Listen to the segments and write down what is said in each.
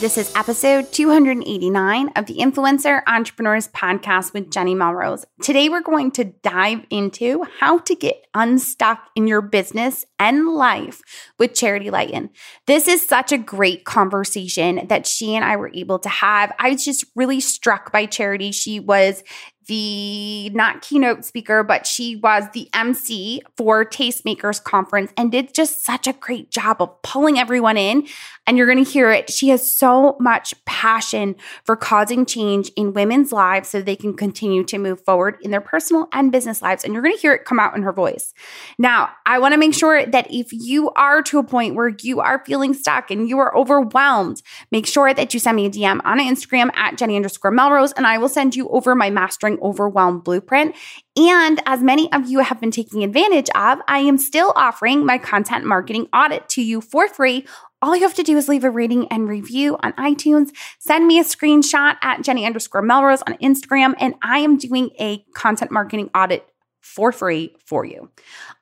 This is episode 289 of the Influencer Entrepreneurs Podcast with Jenny Melrose. Today, we're going to dive into how to get unstuck in your business and life with Charity Lighten. This is such a great conversation that she and I were able to have. I was just really struck by Charity. She was the not keynote speaker, but she was the MC for Tastemakers Conference and did just such a great job of pulling everyone in. And you're going to hear it. She has so much passion for causing change in women's lives so they can continue to move forward in their personal and business lives. And you're going to hear it come out in her voice. Now, I want to make sure that if you are to a point where you are feeling stuck and you are overwhelmed, make sure that you send me a DM on Instagram at Jenny underscore Melrose, and I will send you over my mastering overwhelm blueprint. And as many of you have been taking advantage of, I am still offering my content marketing audit to you for free. All you have to do is leave a rating and review on iTunes. Send me a screenshot at Jenny underscore Melrose on Instagram, and I am doing a content marketing audit for free for you.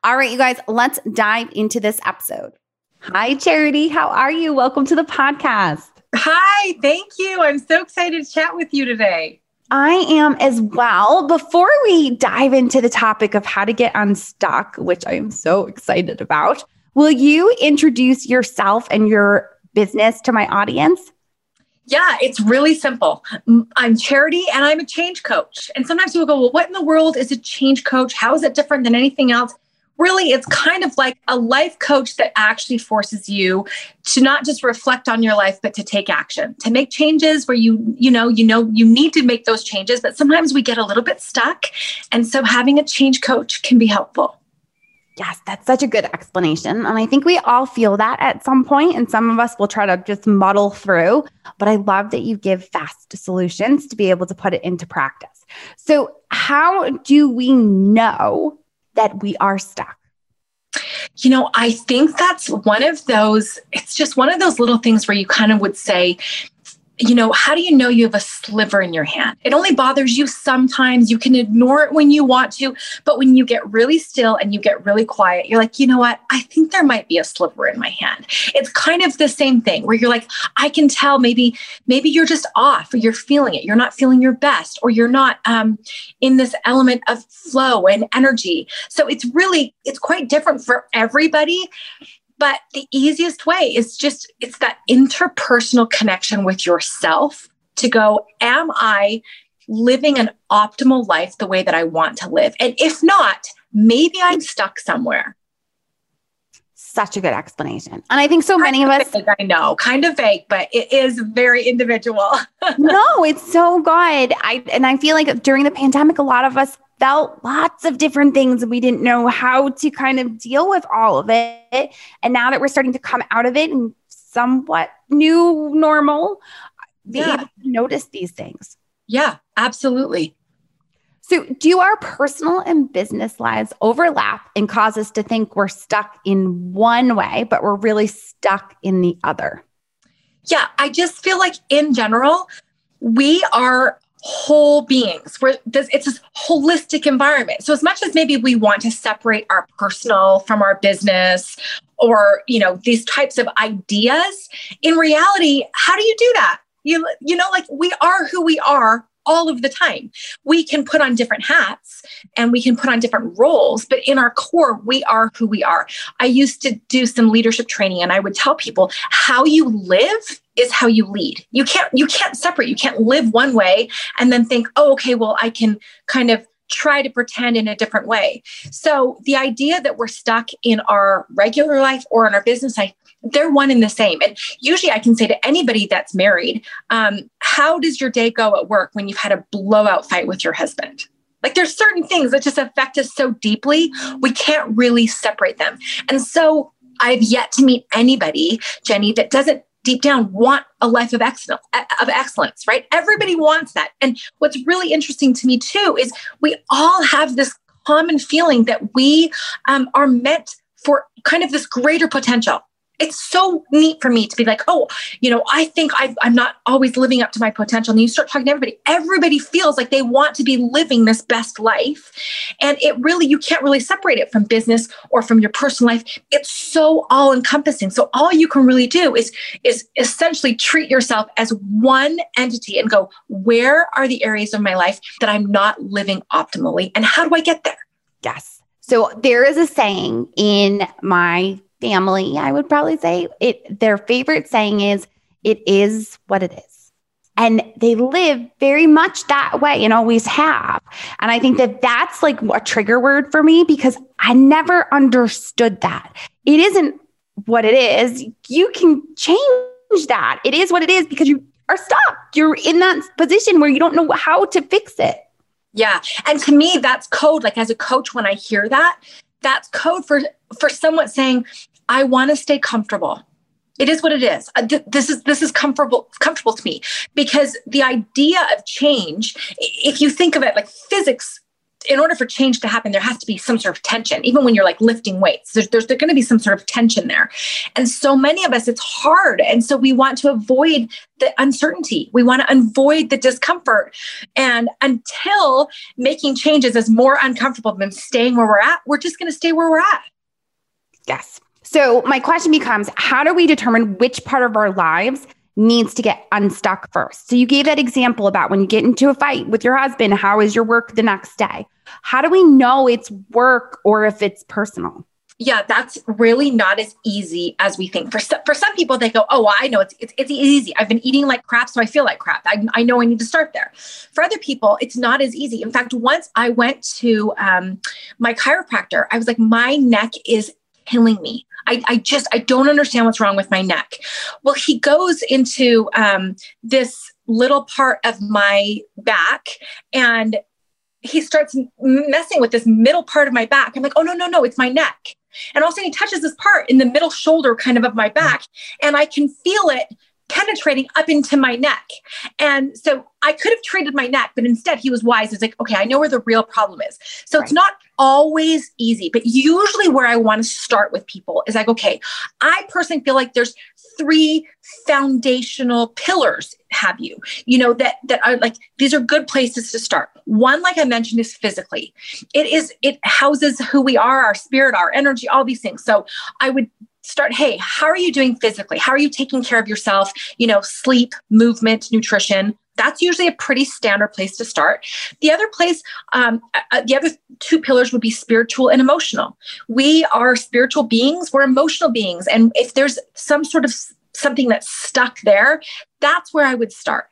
All right, you guys, let's dive into this episode. Hi, Charity. How are you? Welcome to the podcast. Hi, thank you. I'm so excited to chat with you today. I am as well. Before we dive into the topic of how to get unstuck, which I am so excited about, will you introduce yourself and your business to my audience? Yeah, it's really simple. I'm Charity and I'm a change coach. And sometimes people go, Well, what in the world is a change coach? How is it different than anything else? Really it's kind of like a life coach that actually forces you to not just reflect on your life but to take action to make changes where you you know you know you need to make those changes but sometimes we get a little bit stuck and so having a change coach can be helpful Yes, that's such a good explanation. And I think we all feel that at some point, and some of us will try to just muddle through. But I love that you give fast solutions to be able to put it into practice. So, how do we know that we are stuck? You know, I think that's one of those, it's just one of those little things where you kind of would say, you know, how do you know you have a sliver in your hand? It only bothers you sometimes. You can ignore it when you want to, but when you get really still and you get really quiet, you're like, you know what? I think there might be a sliver in my hand. It's kind of the same thing where you're like, I can tell maybe, maybe you're just off or you're feeling it. You're not feeling your best or you're not um, in this element of flow and energy. So it's really, it's quite different for everybody. But the easiest way is just it's that interpersonal connection with yourself to go, am I living an optimal life the way that I want to live? And if not, maybe I'm stuck somewhere. Such a good explanation. And I think so many of us. I know, kind of vague, but it is very individual. no, it's so good. I and I feel like during the pandemic, a lot of us felt lots of different things and we didn't know how to kind of deal with all of it. And now that we're starting to come out of it and somewhat new normal, be yeah. able to notice these things. Yeah, absolutely. So, do our personal and business lives overlap and cause us to think we're stuck in one way, but we're really stuck in the other? Yeah, I just feel like in general, we are whole beings. Where it's this holistic environment. So as much as maybe we want to separate our personal from our business or you know these types of ideas in reality how do you do that? You you know like we are who we are all of the time. We can put on different hats and we can put on different roles, but in our core, we are who we are. I used to do some leadership training and I would tell people how you live is how you lead. You can't you can't separate. You can't live one way and then think, "Oh, okay, well I can kind of try to pretend in a different way." So, the idea that we're stuck in our regular life or in our business life they're one and the same. And usually I can say to anybody that's married, um, how does your day go at work when you've had a blowout fight with your husband? Like there's certain things that just affect us so deeply, we can't really separate them. And so I've yet to meet anybody, Jenny, that doesn't deep down want a life of excellence of excellence right everybody wants that and what's really interesting to me too is we all have this common feeling that we um, are meant for kind of this greater potential it's so neat for me to be like, oh, you know, I think i am not always living up to my potential. And you start talking to everybody, everybody feels like they want to be living this best life. And it really, you can't really separate it from business or from your personal life. It's so all encompassing. So all you can really do is, is essentially treat yourself as one entity and go, where are the areas of my life that I'm not living optimally? And how do I get there? Yes. So there is a saying in my family, I would probably say it their favorite saying is it is what it is. And they live very much that way and always have. And I think that that's like a trigger word for me because I never understood that. It isn't what it is. You can change that. It is what it is because you are stuck. You're in that position where you don't know how to fix it. Yeah. And to me, that's code. Like as a coach, when I hear that, that's code for for someone saying, I want to stay comfortable. It is what it is. Uh, this is this is comfortable comfortable to me because the idea of change, if you think of it like physics, in order for change to happen, there has to be some sort of tension. Even when you're like lifting weights, there's, there's, there's going to be some sort of tension there. And so many of us, it's hard. And so we want to avoid the uncertainty. We want to avoid the discomfort. And until making changes is more uncomfortable than staying where we're at, we're just going to stay where we're at. Yes. So my question becomes how do we determine which part of our lives needs to get unstuck first? So you gave that example about when you get into a fight with your husband, how is your work the next day? How do we know it's work or if it's personal? Yeah, that's really not as easy as we think. For some, for some people, they go, "Oh, I know it's, it's it's easy. I've been eating like crap, so I feel like crap. I, I know I need to start there." For other people, it's not as easy. In fact, once I went to um, my chiropractor, I was like, "My neck is killing me. I, I just I don't understand what's wrong with my neck. Well, he goes into um, this little part of my back and he starts messing with this middle part of my back. I'm like, oh no, no, no, it's my neck. And all of a sudden he touches this part in the middle shoulder kind of of my back, and I can feel it penetrating up into my neck. And so I could have treated my neck, but instead he was wise. He's like, okay, I know where the real problem is. So right. it's not always easy, but usually where I want to start with people is like, okay, I personally feel like there's three foundational pillars have you you know that that are like these are good places to start one like i mentioned is physically it is it houses who we are our spirit our energy all these things so i would start hey how are you doing physically? How are you taking care of yourself? You know sleep movement nutrition. That's usually a pretty standard place to start. The other place um, uh, uh, the other two pillars would be spiritual and emotional. We are spiritual beings. We're emotional beings. And if there's some sort of something that's stuck there that's where i would start.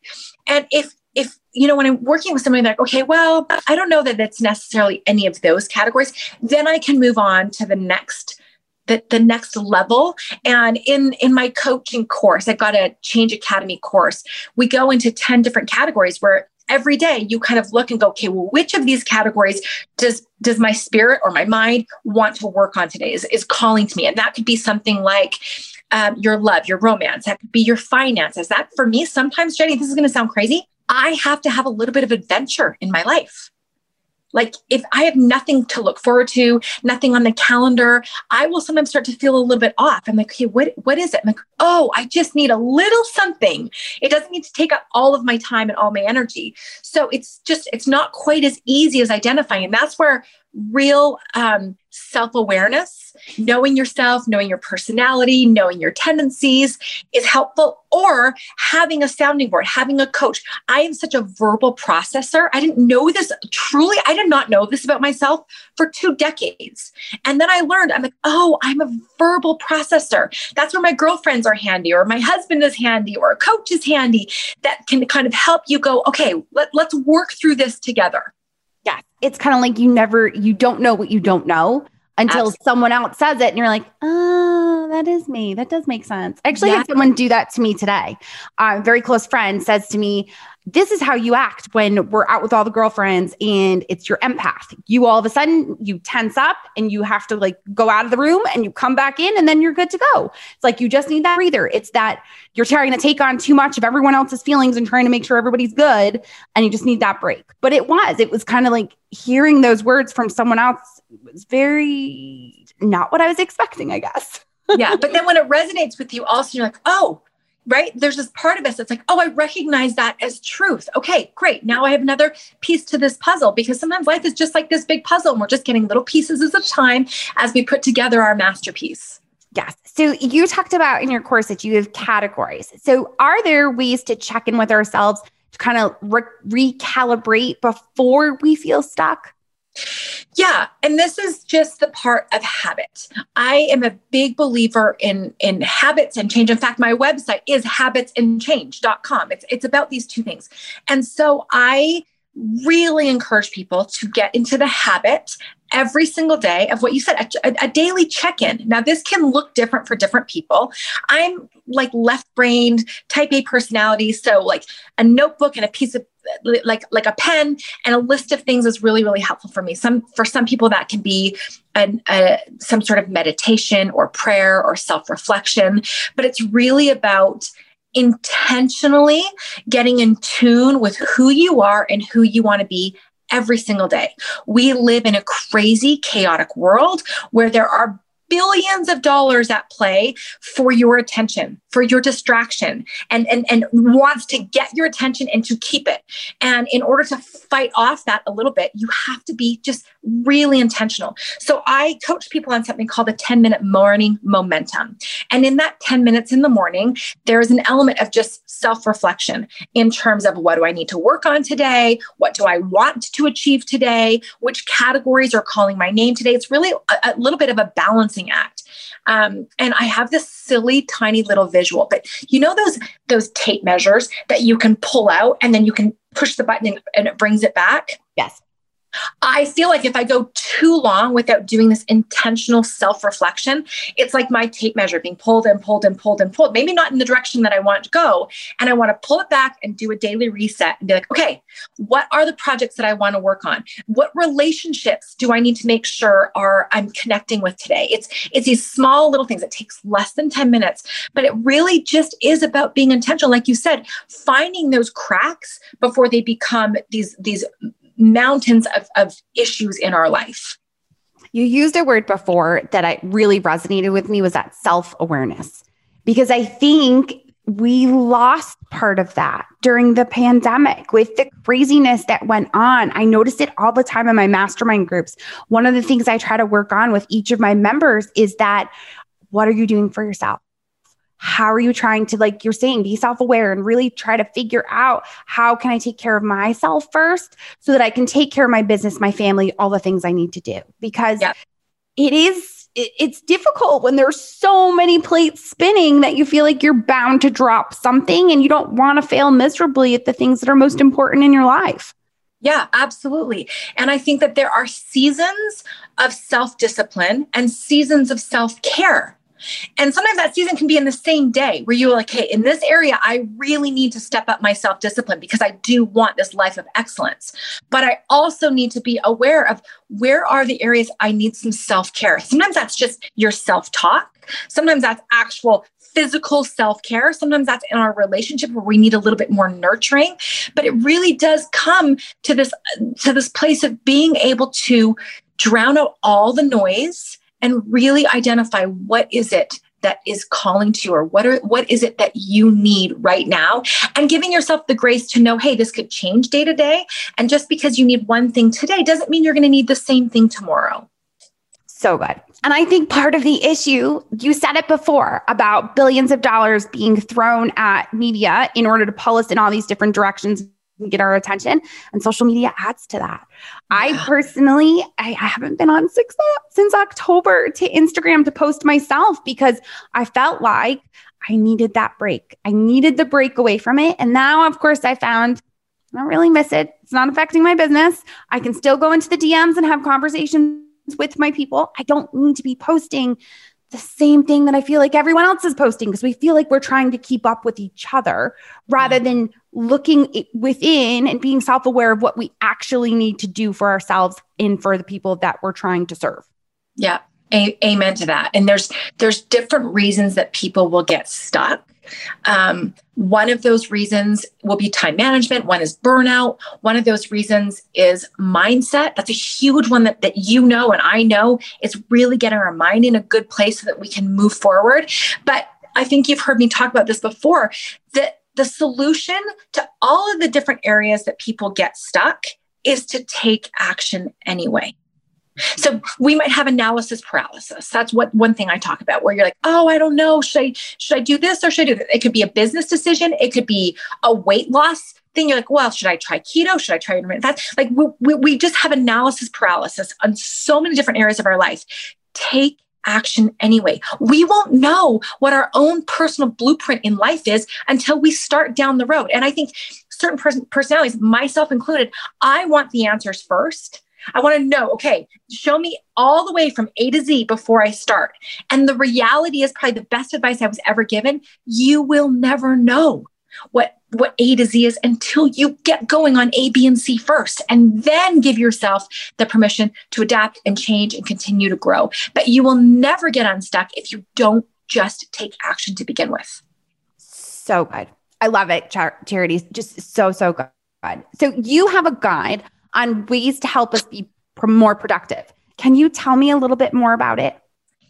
And if if you know when i'm working with somebody like okay well i don't know that it's necessarily any of those categories. Then i can move on to the next the, the next level. And in, in my coaching course, I've got a Change Academy course. We go into 10 different categories where every day you kind of look and go okay well which of these categories does does my spirit or my mind want to work on today is, is calling to me and that could be something like um, your love your romance that could be your finances that for me sometimes jenny this is going to sound crazy i have to have a little bit of adventure in my life like if I have nothing to look forward to, nothing on the calendar, I will sometimes start to feel a little bit off. I'm like, okay, what what is it? I'm like, oh, I just need a little something. It doesn't need to take up all of my time and all my energy. So it's just it's not quite as easy as identifying. And that's where real um, self awareness, knowing yourself, knowing your personality, knowing your tendencies is helpful, or having a sounding board, having a coach. I am such a verbal processor. I didn't know this truly, I did not know this about myself for two decades. And then I learned, I'm like, oh, I'm a verbal processor. That's where my girlfriends are handy, or my husband is handy, or a coach is handy that can kind of help you go, okay, let, let's work through this together it's kind of like you never, you don't know what you don't know until Absolutely. someone else says it and you're like, oh, that is me. That does make sense. I actually yeah. had someone do that to me today. A very close friend says to me, this is how you act when we're out with all the girlfriends and it's your empath. You all of a sudden you tense up and you have to like go out of the room and you come back in and then you're good to go. It's like you just need that breather. It's that you're trying to take on too much of everyone else's feelings and trying to make sure everybody's good and you just need that break. But it was, it was kind of like hearing those words from someone else was very not what I was expecting, I guess. yeah. But then when it resonates with you, also, you're like, oh, right? There's this part of us that's like, oh, I recognize that as truth. Okay, great. Now I have another piece to this puzzle because sometimes life is just like this big puzzle and we're just getting little pieces at a time as we put together our masterpiece. Yes. So you talked about in your course that you have categories. So are there ways to check in with ourselves to kind of re- recalibrate before we feel stuck? Yeah, and this is just the part of habit. I am a big believer in in habits and change. In fact, my website is habitsandchange.com. It's it's about these two things. And so I really encourage people to get into the habit every single day of what you said a, a daily check-in now this can look different for different people i'm like left-brained type a personality so like a notebook and a piece of like like a pen and a list of things is really really helpful for me some for some people that can be an, a, some sort of meditation or prayer or self-reflection but it's really about intentionally getting in tune with who you are and who you want to be every single day. We live in a crazy, chaotic world where there are billions of dollars at play for your attention for your distraction and and and wants to get your attention and to keep it. And in order to fight off that a little bit you have to be just really intentional. So i coach people on something called the 10 minute morning momentum. And in that 10 minutes in the morning there is an element of just self reflection in terms of what do i need to work on today? What do i want to achieve today? Which categories are calling my name today? It's really a, a little bit of a balancing act um, and I have this silly tiny little visual, but you know those those tape measures that you can pull out and then you can push the button and, and it brings it back. Yes. I feel like if I go too long without doing this intentional self reflection, it's like my tape measure being pulled and pulled and pulled and pulled, maybe not in the direction that I want to go. And I want to pull it back and do a daily reset and be like, okay, what are the projects that I want to work on? What relationships do I need to make sure are I'm connecting with today? It's it's these small little things. It takes less than 10 minutes, but it really just is about being intentional. Like you said, finding those cracks before they become these these mountains of, of issues in our life. You used a word before that I really resonated with me was that self-awareness. Because I think we lost part of that during the pandemic with the craziness that went on. I noticed it all the time in my mastermind groups. One of the things I try to work on with each of my members is that what are you doing for yourself? How are you trying to like you're saying be self-aware and really try to figure out how can i take care of myself first so that i can take care of my business my family all the things i need to do because yep. it is it, it's difficult when there's so many plates spinning that you feel like you're bound to drop something and you don't want to fail miserably at the things that are most important in your life yeah, absolutely. And I think that there are seasons of self discipline and seasons of self care. And sometimes that season can be in the same day where you're like, hey, in this area, I really need to step up my self discipline because I do want this life of excellence. But I also need to be aware of where are the areas I need some self care. Sometimes that's just your self talk, sometimes that's actual physical self care. Sometimes that's in our relationship where we need a little bit more nurturing. But it really does come to this to this place of being able to drown out all the noise and really identify what is it that is calling to you or what are what is it that you need right now? And giving yourself the grace to know hey this could change day to day. And just because you need one thing today doesn't mean you're going to need the same thing tomorrow. So good. And i think part of the issue you said it before about billions of dollars being thrown at media in order to pull us in all these different directions get our attention and social media adds to that. I personally I, I, haven't been on six since october to instagram to post myself because i felt like i needed that break. I needed the break away from it. And now of course i found i don't really miss it. It's not affecting my business. I can still go into the dms and have conversations with my people. I don't need to be posting the same thing that I feel like everyone else is posting because we feel like we're trying to keep up with each other rather than looking within and being self aware of what we actually need to do for ourselves and for the people that we're trying to serve. Yeah. Amen to that. And there's there's different reasons that people will get stuck. Um, one of those reasons will be time management. One is burnout. One of those reasons is mindset. That's a huge one that, that you know and I know is really getting our mind in a good place so that we can move forward. But I think you've heard me talk about this before that the solution to all of the different areas that people get stuck is to take action anyway. So we might have analysis paralysis. That's what one thing I talk about where you're like, "Oh, I don't know, should I should I do this or should I do that?" It could be a business decision, it could be a weight loss thing. You're like, "Well, should I try keto? Should I try intermittent fast?" Like we, we, we just have analysis paralysis on so many different areas of our life. Take action anyway. We won't know what our own personal blueprint in life is until we start down the road. And I think certain person- personalities, myself included, I want the answers first I want to know, okay, show me all the way from A to Z before I start. And the reality is probably the best advice I was ever given. You will never know what what A to Z is until you get going on A, B, and C first, and then give yourself the permission to adapt and change and continue to grow. But you will never get unstuck if you don't just take action to begin with. So good. I love it, Char- Charities. Just so, so good. So you have a guide on ways to help us be more productive. Can you tell me a little bit more about it?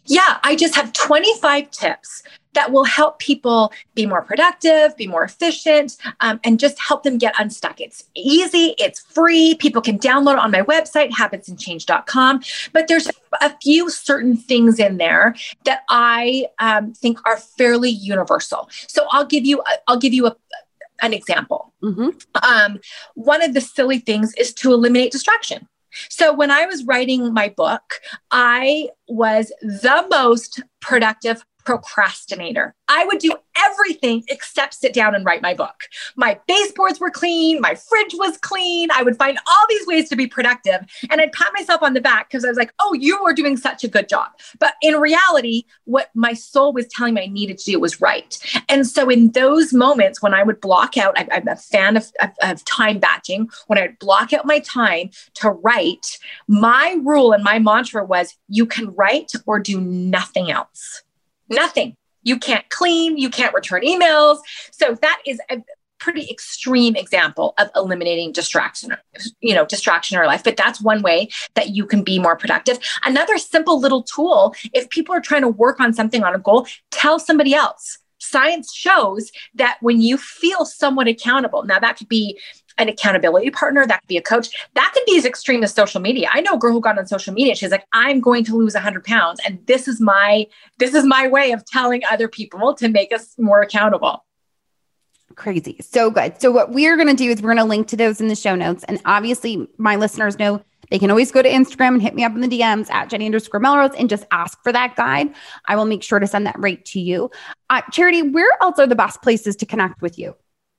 Yeah, I just have 25 tips that will help people be more productive, be more efficient, um, and just help them get unstuck. It's easy, it's free. People can download it on my website, habitsandchange.com. But there's a few certain things in there that I um, think are fairly universal. So I'll give you, I'll give you a, an example. Mm-hmm. Um, one of the silly things is to eliminate distraction. So when I was writing my book, I was the most productive procrastinator. I would do everything except sit down and write my book. My baseboards were clean, my fridge was clean. I would find all these ways to be productive. And I'd pat myself on the back because I was like, oh, you were doing such a good job. But in reality, what my soul was telling me I needed to do was right. And so in those moments when I would block out, I'm a fan of, of, of time batching, when I would block out my time to write, my rule and my mantra was you can write or do nothing else nothing. You can't clean, you can't return emails. So that is a pretty extreme example of eliminating distraction, you know, distraction in our life. But that's one way that you can be more productive. Another simple little tool, if people are trying to work on something on a goal, tell somebody else. Science shows that when you feel somewhat accountable, now that could be an accountability partner, that could be a coach, that could be as extreme as social media. I know a girl who got on social media. She's like, I'm going to lose 100 pounds, and this is my this is my way of telling other people to make us more accountable. Crazy, so good. So what we're going to do is we're going to link to those in the show notes, and obviously my listeners know they can always go to Instagram and hit me up in the DMs at Jenny underscore Melrose and just ask for that guide. I will make sure to send that right to you. Uh, Charity, where else are the best places to connect with you?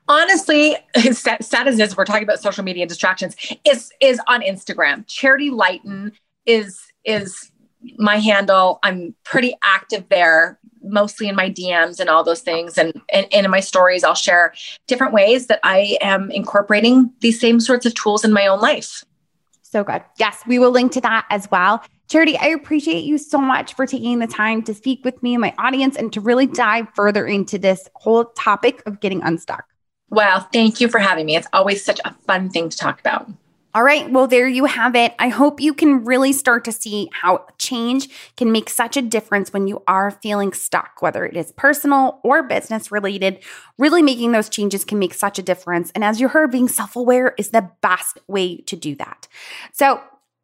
Honestly, sad, sad as is, we're talking about social media distractions, is is on Instagram. Charity Lighten is is my handle. I'm pretty active there, mostly in my DMs and all those things. And, and, and, in my stories, I'll share different ways that I am incorporating these same sorts of tools in my own life. So good. Yes, we will link to that as well. Charity, I appreciate you so much for taking the time to speak with me and my audience and to really dive further into this whole topic of getting unstuck. Wow. Thank you for having me. It's always such a fun thing to talk about. All right. Well, there you have it. I hope you can really start to see how change can make such a difference when you are feeling stuck, whether it is personal or business related. Really making those changes can make such a difference. And as you heard, being self aware is the best way to do that. So,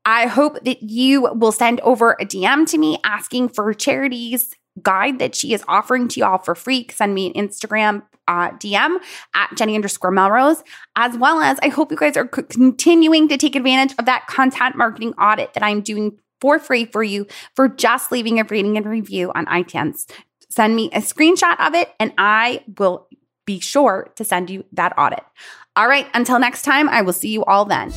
I hope that you will send over a DM to me asking for Charity's guide that she is offering to you all for free. Send me an Instagram uh, DM at Jenny underscore Melrose, as well as I hope you guys are continuing to take advantage of that content marketing audit that I'm doing for free for you for just leaving a rating and review on iTunes. Send me a screenshot of it and I will be sure to send you that audit. All right, until next time, I will see you all then.